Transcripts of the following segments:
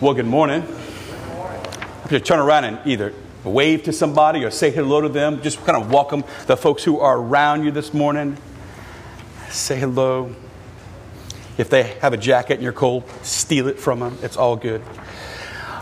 Well, good morning. If you turn around and either wave to somebody or say hello to them, just kind of welcome the folks who are around you this morning. Say hello. If they have a jacket and you're cold, steal it from them. It's all good.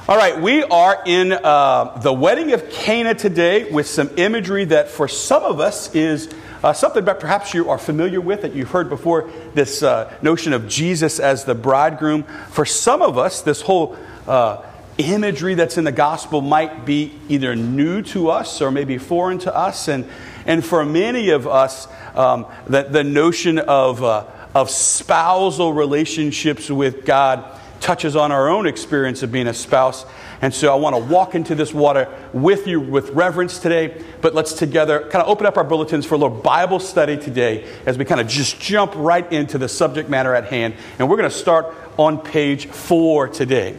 All right, we are in uh, the wedding of Cana today with some imagery that for some of us is uh, something that perhaps you are familiar with that you've heard before this uh, notion of Jesus as the bridegroom. For some of us, this whole uh, imagery that's in the gospel might be either new to us or maybe foreign to us. And, and for many of us, um, the, the notion of, uh, of spousal relationships with God touches on our own experience of being a spouse. And so I want to walk into this water with you with reverence today. But let's together kind of open up our bulletins for a little Bible study today as we kind of just jump right into the subject matter at hand. And we're going to start on page four today.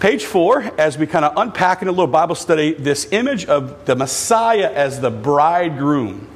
Page four, as we kind of unpack in a little Bible study, this image of the Messiah as the bridegroom.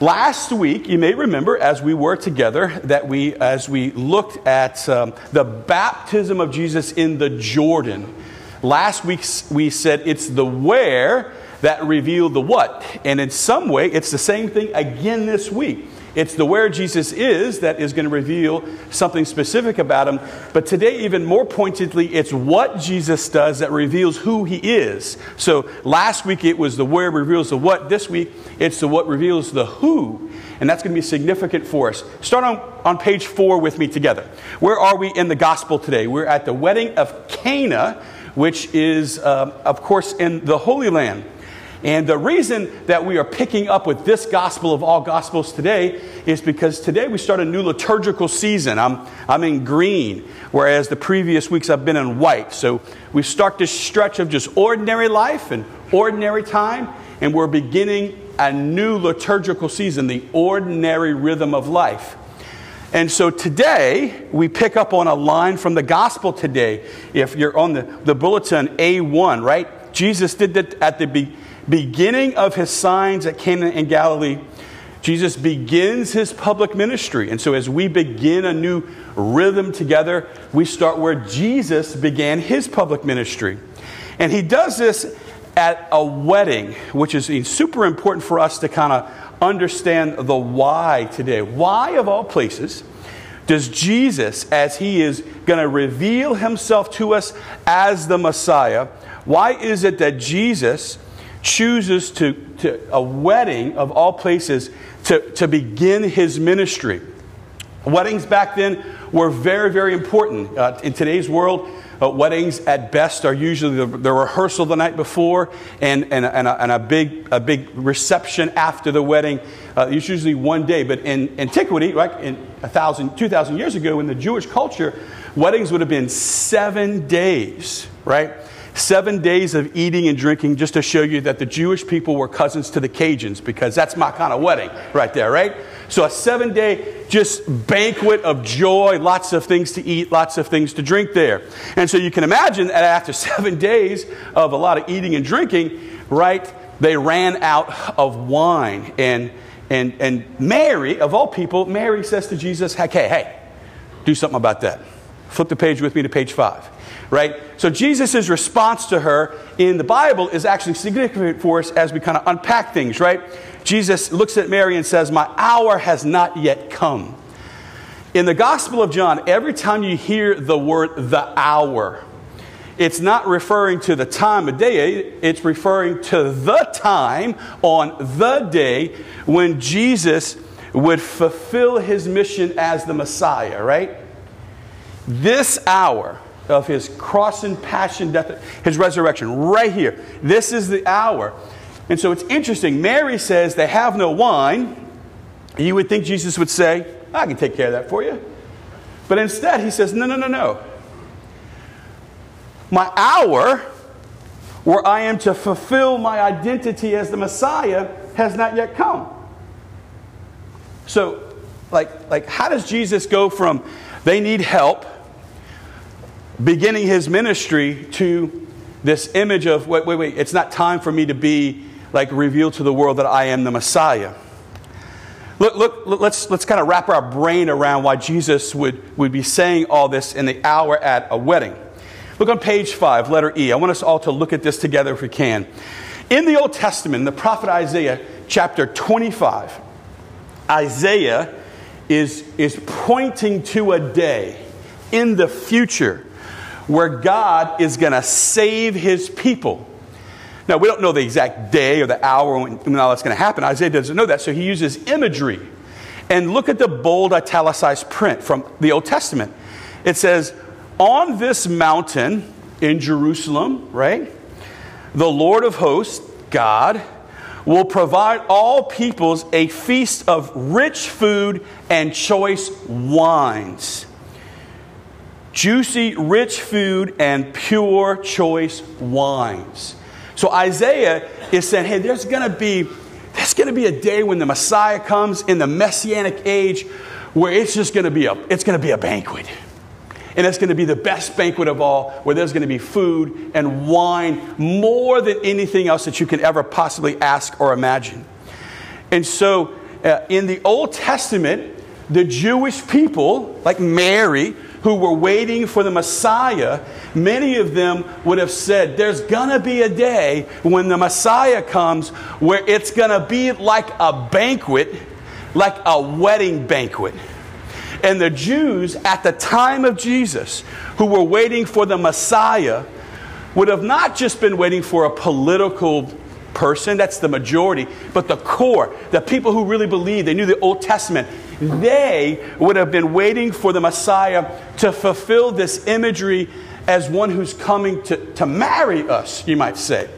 Last week, you may remember, as we were together, that we, as we looked at um, the baptism of Jesus in the Jordan, last week we said it's the where that revealed the what. And in some way, it's the same thing again this week. It's the where Jesus is that is going to reveal something specific about him. But today, even more pointedly, it's what Jesus does that reveals who he is. So last week it was the where reveals the what. This week it's the what reveals the who. And that's going to be significant for us. Start on, on page four with me together. Where are we in the gospel today? We're at the wedding of Cana, which is, um, of course, in the Holy Land. And the reason that we are picking up with this gospel of all gospels today is because today we start a new liturgical season. I'm, I'm in green, whereas the previous weeks I've been in white. So we start this stretch of just ordinary life and ordinary time, and we're beginning a new liturgical season, the ordinary rhythm of life. And so today, we pick up on a line from the gospel today. If you're on the, the bulletin A1, right? Jesus did that at the beginning beginning of his signs at Cana in Galilee, Jesus begins his public ministry. And so, as we begin a new rhythm together, we start where Jesus began his public ministry. And he does this at a wedding, which is super important for us to kind of understand the why today. Why, of all places, does Jesus, as he is going to reveal himself to us as the Messiah, why is it that Jesus chooses to, to a wedding of all places to, to begin his ministry. Weddings back then were very, very important. Uh, in today's world, uh, weddings at best are usually the, the, rehearsal the night before and, and, and, a, and a, big, a big reception after the wedding. Uh, it's usually one day. But in antiquity, like in a thousand, two thousand years ago, in the Jewish culture, weddings would have been seven days, right? Seven days of eating and drinking just to show you that the Jewish people were cousins to the Cajuns because that's my kind of wedding right there, right? So a seven day just banquet of joy, lots of things to eat, lots of things to drink there. And so you can imagine that after seven days of a lot of eating and drinking, right, they ran out of wine. And, and, and Mary, of all people, Mary says to Jesus, hey, hey, hey do something about that. Flip the page with me to page five right? So Jesus' response to her in the Bible is actually significant for us as we kind of unpack things, right? Jesus looks at Mary and says, My hour has not yet come. In the Gospel of John, every time you hear the word the hour, it's not referring to the time of day, it's referring to the time on the day when Jesus would fulfill his mission as the Messiah, right? This hour, of his cross and passion, death, his resurrection, right here. This is the hour. And so it's interesting. Mary says they have no wine. You would think Jesus would say, I can take care of that for you. But instead, he says, No, no, no, no. My hour, where I am to fulfill my identity as the Messiah, has not yet come. So, like, like how does Jesus go from they need help beginning his ministry to this image of wait, wait, wait, it's not time for me to be like revealed to the world that I am the Messiah. Look, look, let's, let's kind of wrap our brain around why Jesus would, would be saying all this in the hour at a wedding. Look on page 5, letter E. I want us all to look at this together if we can. In the Old Testament, the prophet Isaiah, chapter 25, Isaiah is, is pointing to a day in the future where God is going to save his people. Now, we don't know the exact day or the hour when, when all that's going to happen. Isaiah doesn't know that, so he uses imagery. And look at the bold italicized print from the Old Testament. It says, On this mountain in Jerusalem, right, the Lord of hosts, God, will provide all peoples a feast of rich food and choice wines. Juicy, rich food and pure, choice wines. So Isaiah is saying, hey, there's going to be there's going to be a day when the Messiah comes in the messianic age where it's just going to be a it's going to be a banquet. And it's going to be the best banquet of all, where there's going to be food and wine more than anything else that you can ever possibly ask or imagine. And so, uh, in the Old Testament, the Jewish people, like Mary, who were waiting for the Messiah, many of them would have said, There's going to be a day when the Messiah comes where it's going to be like a banquet, like a wedding banquet. And the Jews at the time of Jesus, who were waiting for the Messiah, would have not just been waiting for a political person, that's the majority, but the core, the people who really believed, they knew the Old Testament, they would have been waiting for the Messiah to fulfill this imagery as one who's coming to, to marry us, you might say.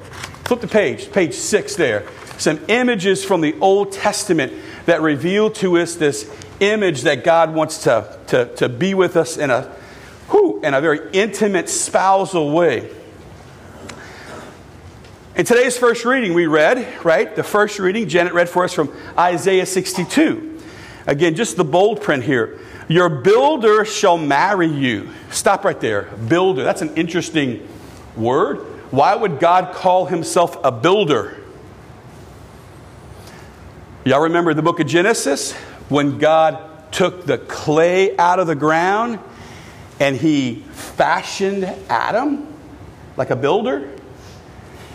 Flip the page, page six there. Some images from the Old Testament that reveal to us this image that God wants to, to, to be with us in a, whew, in a very intimate, spousal way. In today's first reading, we read, right? The first reading, Janet read for us from Isaiah 62. Again, just the bold print here. Your builder shall marry you. Stop right there. Builder. That's an interesting word. Why would God call himself a builder? Y'all remember the book of Genesis? When God took the clay out of the ground and he fashioned Adam like a builder?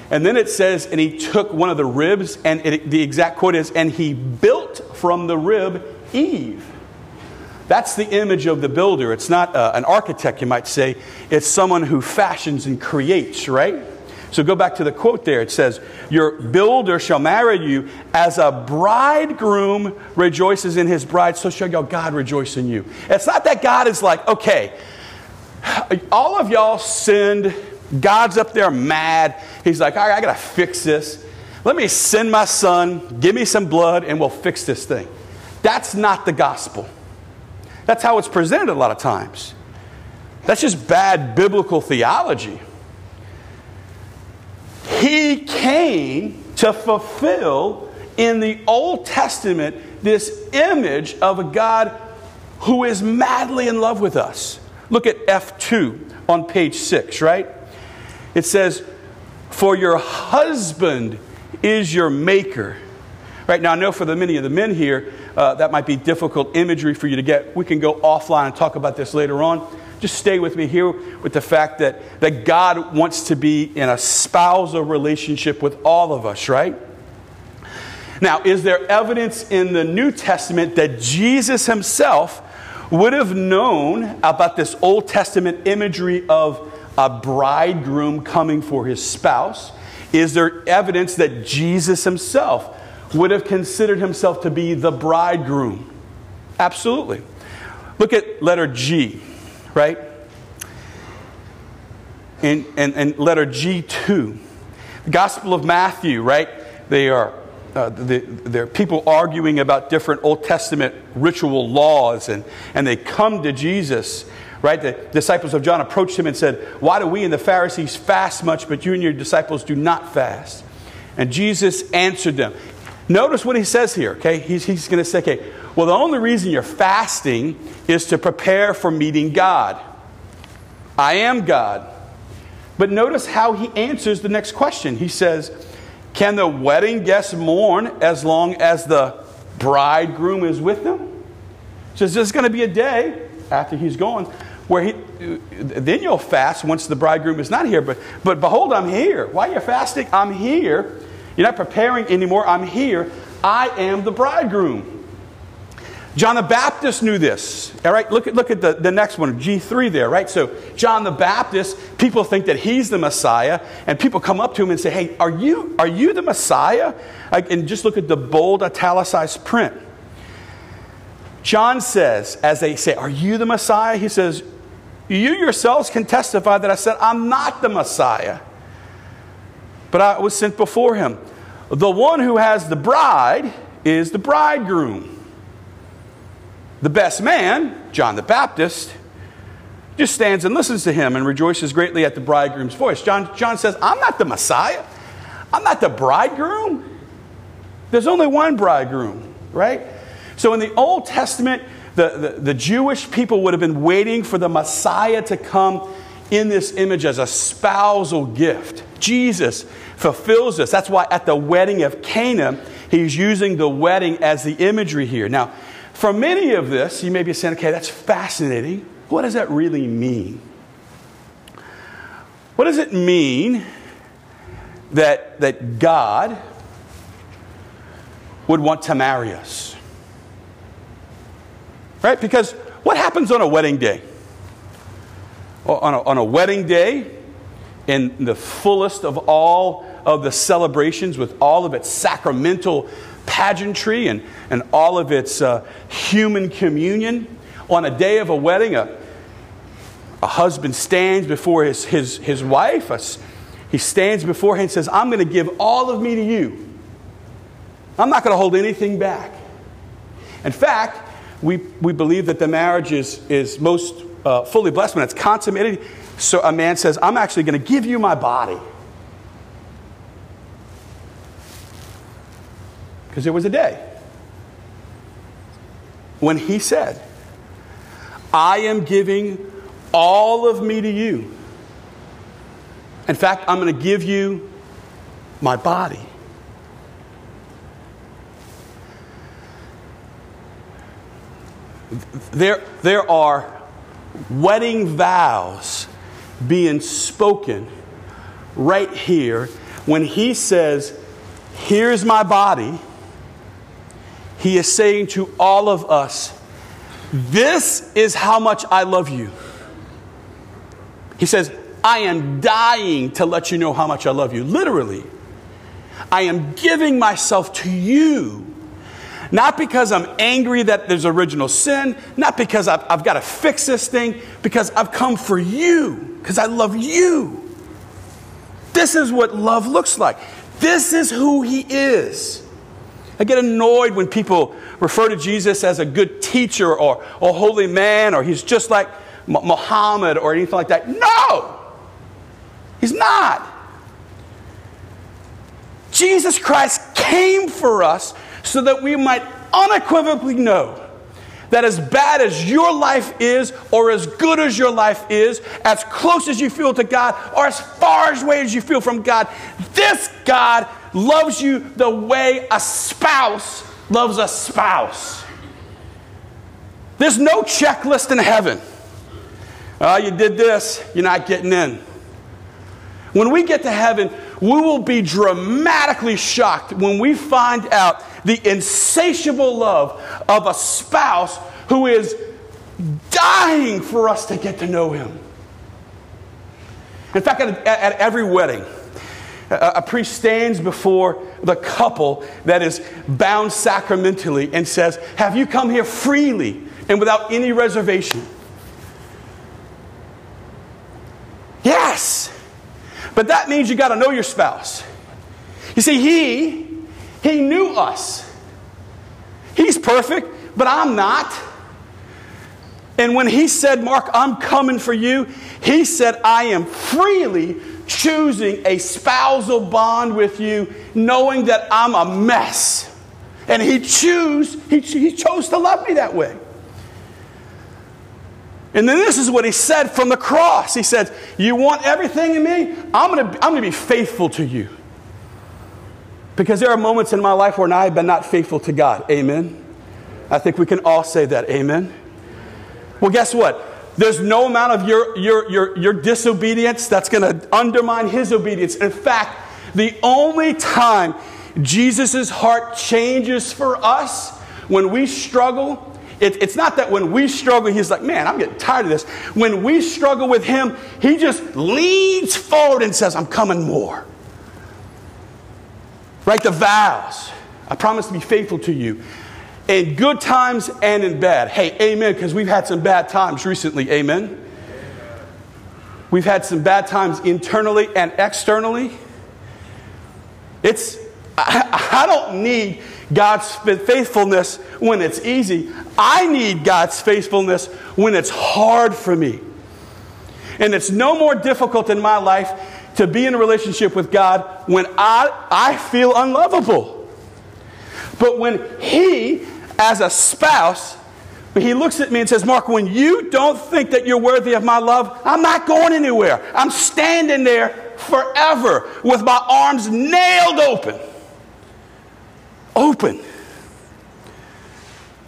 And then it says, and he took one of the ribs, and it, the exact quote is, and he built from the rib Eve. That's the image of the builder. It's not uh, an architect, you might say. It's someone who fashions and creates, right? So go back to the quote there. It says, Your builder shall marry you as a bridegroom rejoices in his bride, so shall your God rejoice in you. It's not that God is like, okay, all of y'all sinned God's up there mad. He's like, all right, I got to fix this. Let me send my son, give me some blood, and we'll fix this thing. That's not the gospel. That's how it's presented a lot of times. That's just bad biblical theology. He came to fulfill in the Old Testament this image of a God who is madly in love with us. Look at F2 on page 6, right? It says, For your husband is your maker. Right now, I know for the many of the men here, uh, that might be difficult imagery for you to get. We can go offline and talk about this later on. Just stay with me here with the fact that, that God wants to be in a spousal relationship with all of us, right? Now, is there evidence in the New Testament that Jesus himself would have known about this Old Testament imagery of a bridegroom coming for his spouse? Is there evidence that Jesus himself would have considered himself to be the bridegroom? Absolutely. Look at letter G, right? And, and, and letter G2. The Gospel of Matthew, right? They are uh, the, there are people arguing about different Old Testament ritual laws, and, and they come to Jesus right? The disciples of John approached him and said, Why do we and the Pharisees fast much, but you and your disciples do not fast? And Jesus answered them. Notice what he says here, okay? He's, he's going to say, okay, well, the only reason you're fasting is to prepare for meeting God. I am God. But notice how he answers the next question. He says, Can the wedding guests mourn as long as the bridegroom is with them? He says, There's going to be a day after he's gone where he, then you'll fast once the bridegroom is not here. But, but behold, I'm here. Why are you fasting? I'm here. You're not preparing anymore. I'm here. I am the bridegroom. John the Baptist knew this. All right, look at, look at the, the next one, G3 there, right? So, John the Baptist, people think that he's the Messiah, and people come up to him and say, Hey, are you, are you the Messiah? And just look at the bold italicized print. John says, as they say, Are you the Messiah? He says, You yourselves can testify that I said, I'm not the Messiah, but I was sent before him. The one who has the bride is the bridegroom. The best man, John the Baptist, just stands and listens to him and rejoices greatly at the bridegroom's voice. John, John says, I'm not the Messiah. I'm not the bridegroom. There's only one bridegroom, right? So in the Old Testament, the, the, the, Jewish people would have been waiting for the Messiah to come in this image as a spousal gift. Jesus fulfills this. That's why at the wedding of Cana, he's using the wedding as the imagery here. Now, for many of this, you may be saying, okay, that's fascinating. What does that really mean? What does it mean that, that God would want to marry us? Right? Because what happens on a wedding day? On a, on a wedding day, in the fullest of all of the celebrations, with all of its sacramental pageantry and, and all of its uh, human communion. On a day of a wedding, a, a husband stands before his, his, his wife. A, he stands before her and says, I'm going to give all of me to you. I'm not going to hold anything back. In fact, we, we believe that the marriage is, is most uh, fully blessed when it's consummated. So a man says, I'm actually going to give you my body. Because there was a day when he said, I am giving all of me to you. In fact, I'm going to give you my body. There, there are wedding vows being spoken right here when he says, Here's my body he is saying to all of us, This is how much I love you. He says, I am dying to let you know how much I love you. Literally. I am giving myself to you. Not because I'm angry that there's original sin, not because I've, I've got to fix this thing, because I've come for you, because I love you. This is what love looks like. This is who He is. I get annoyed when people refer to Jesus as a good teacher or a holy man or he's just like Muhammad or anything like that. No, he's not. Jesus Christ came for us so that we might unequivocally know that as bad as your life is, or as good as your life is, as close as you feel to God, or as far away as you feel from God, this God loves you the way a spouse loves a spouse. There's no checklist in heaven. Oh, you did this, you're not getting in. When we get to heaven, we will be dramatically shocked when we find out the insatiable love of a spouse who is dying for us to get to know him. In fact, at, at every wedding, a priest stands before the couple that is bound sacramentally and says, Have you come here freely and without any reservation? But that means you got to know your spouse. You see, he, he knew us. He's perfect, but I'm not. And when he said, Mark, I'm coming for you, he said, I am freely choosing a spousal bond with you, knowing that I'm a mess. And he choose, he, he chose to love me that way. And then this is what he said from the cross. He said, You want everything in me? I'm going to I'm to be faithful to you. Because there are moments in my life where I have been not faithful to God. Amen. I think we can all say that. Amen. Well, guess what? There's no amount of your, your, your, your disobedience that's going to undermine his obedience. In fact, the only time Jesus' heart changes for us when we struggle, it, it's not that when we struggle, he's like, man, I'm getting tired of this. When we struggle with him, he just leans forward and says, I'm coming more. Write the vows. I promise to be faithful to you in good times and in bad. Hey, amen, because we've had some bad times recently. Amen. We've had some bad times internally and externally. It's, I, I don't need God's faithfulness when it's easy. I need God's faithfulness when it's hard for me. And it's no more difficult in my life to be in a relationship with God when I, I feel unlovable. But when He as a spouse, he looks at me and says, Mark, when you don't think that you're worthy of my love, I'm not going anywhere. I'm standing there forever with my arms nailed open. Open.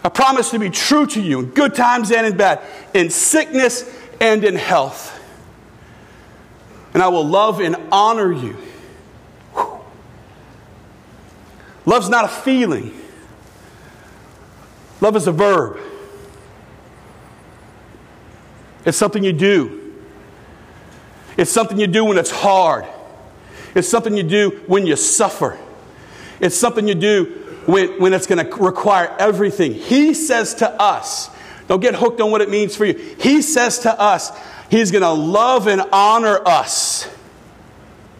I promise to be true to you in good times and in bad, in sickness and in health. And I will love and honor you. Whew. Love's not a feeling. Love is a verb, it's something you do. It's something you do when it's hard. It's something you do when you suffer. It's something you do when, when it's going to require everything. He says to us, don't get hooked on what it means for you. He says to us, He's going to love and honor us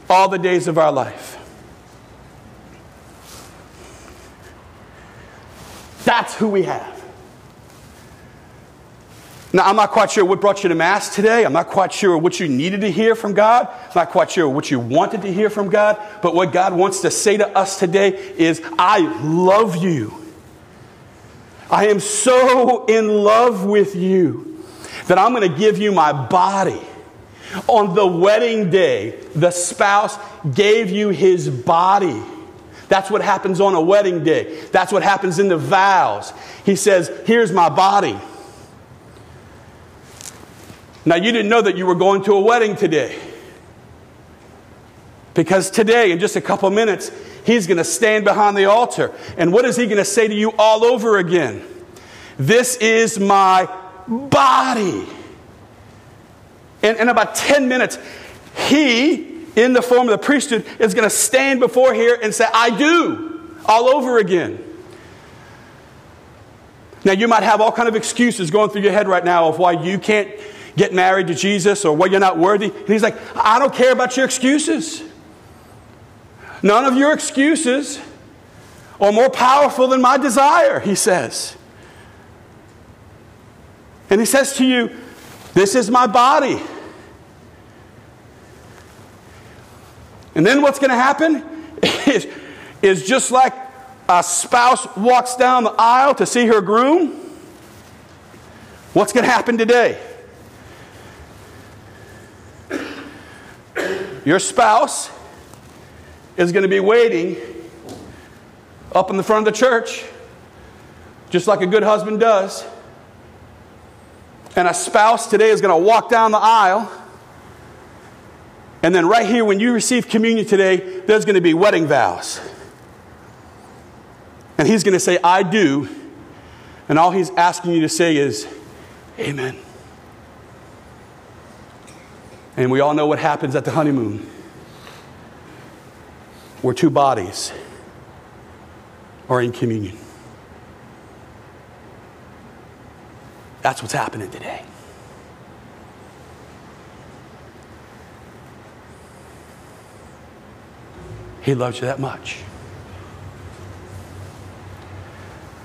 all the days of our life. That's who we have. Now, I'm not quite sure what brought you to Mass today. I'm not quite sure what you needed to hear from God. I'm not quite sure what you wanted to hear from God. But what God wants to say to us today is, I love you. I am so in love with you that I'm going to give you my body. On the wedding day, the spouse gave you his body. That's what happens on a wedding day. That's what happens in the vows. He says, Here's my body. Now, you didn't know that you were going to a wedding today. Because today, in just a couple minutes, he's going to stand behind the altar. And what is he going to say to you all over again? This is my body. And in about 10 minutes, he in the form of the priesthood is going to stand before here and say, I do, all over again. Now, you might have all kind of excuses going through your head right now of why you can't get married to Jesus or what you're not worthy. And he's like, I don't care about your excuses. None of your excuses are more powerful than my desire, he says. And he says to you, This is my body. And then what's going to happen is, is just like a spouse walks down the aisle to see her groom. What's going to happen today? Your spouse is going to be waiting up in the front of the church, just like a good husband does. And a spouse today is going to walk down the aisle and then, right here, when you receive communion today, there's going to be wedding vows. And he's going to say, I do. And all he's asking you to say is, Amen. And we all know what happens at the honeymoon. Where two bodies are in communion. That's what's happening today. He loves you that much.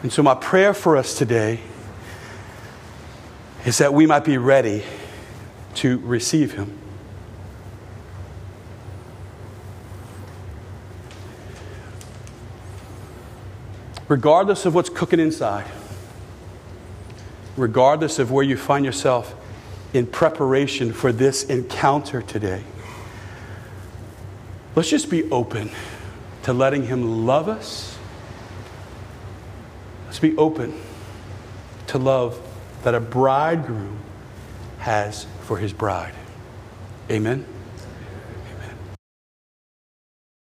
And so, my prayer for us today is that we might be ready to receive Him. Regardless of what's cooking inside, regardless of where you find yourself in preparation for this encounter today, Let's just be open to letting Him love us. Let's be open to love that a bridegroom has for his bride. Amen.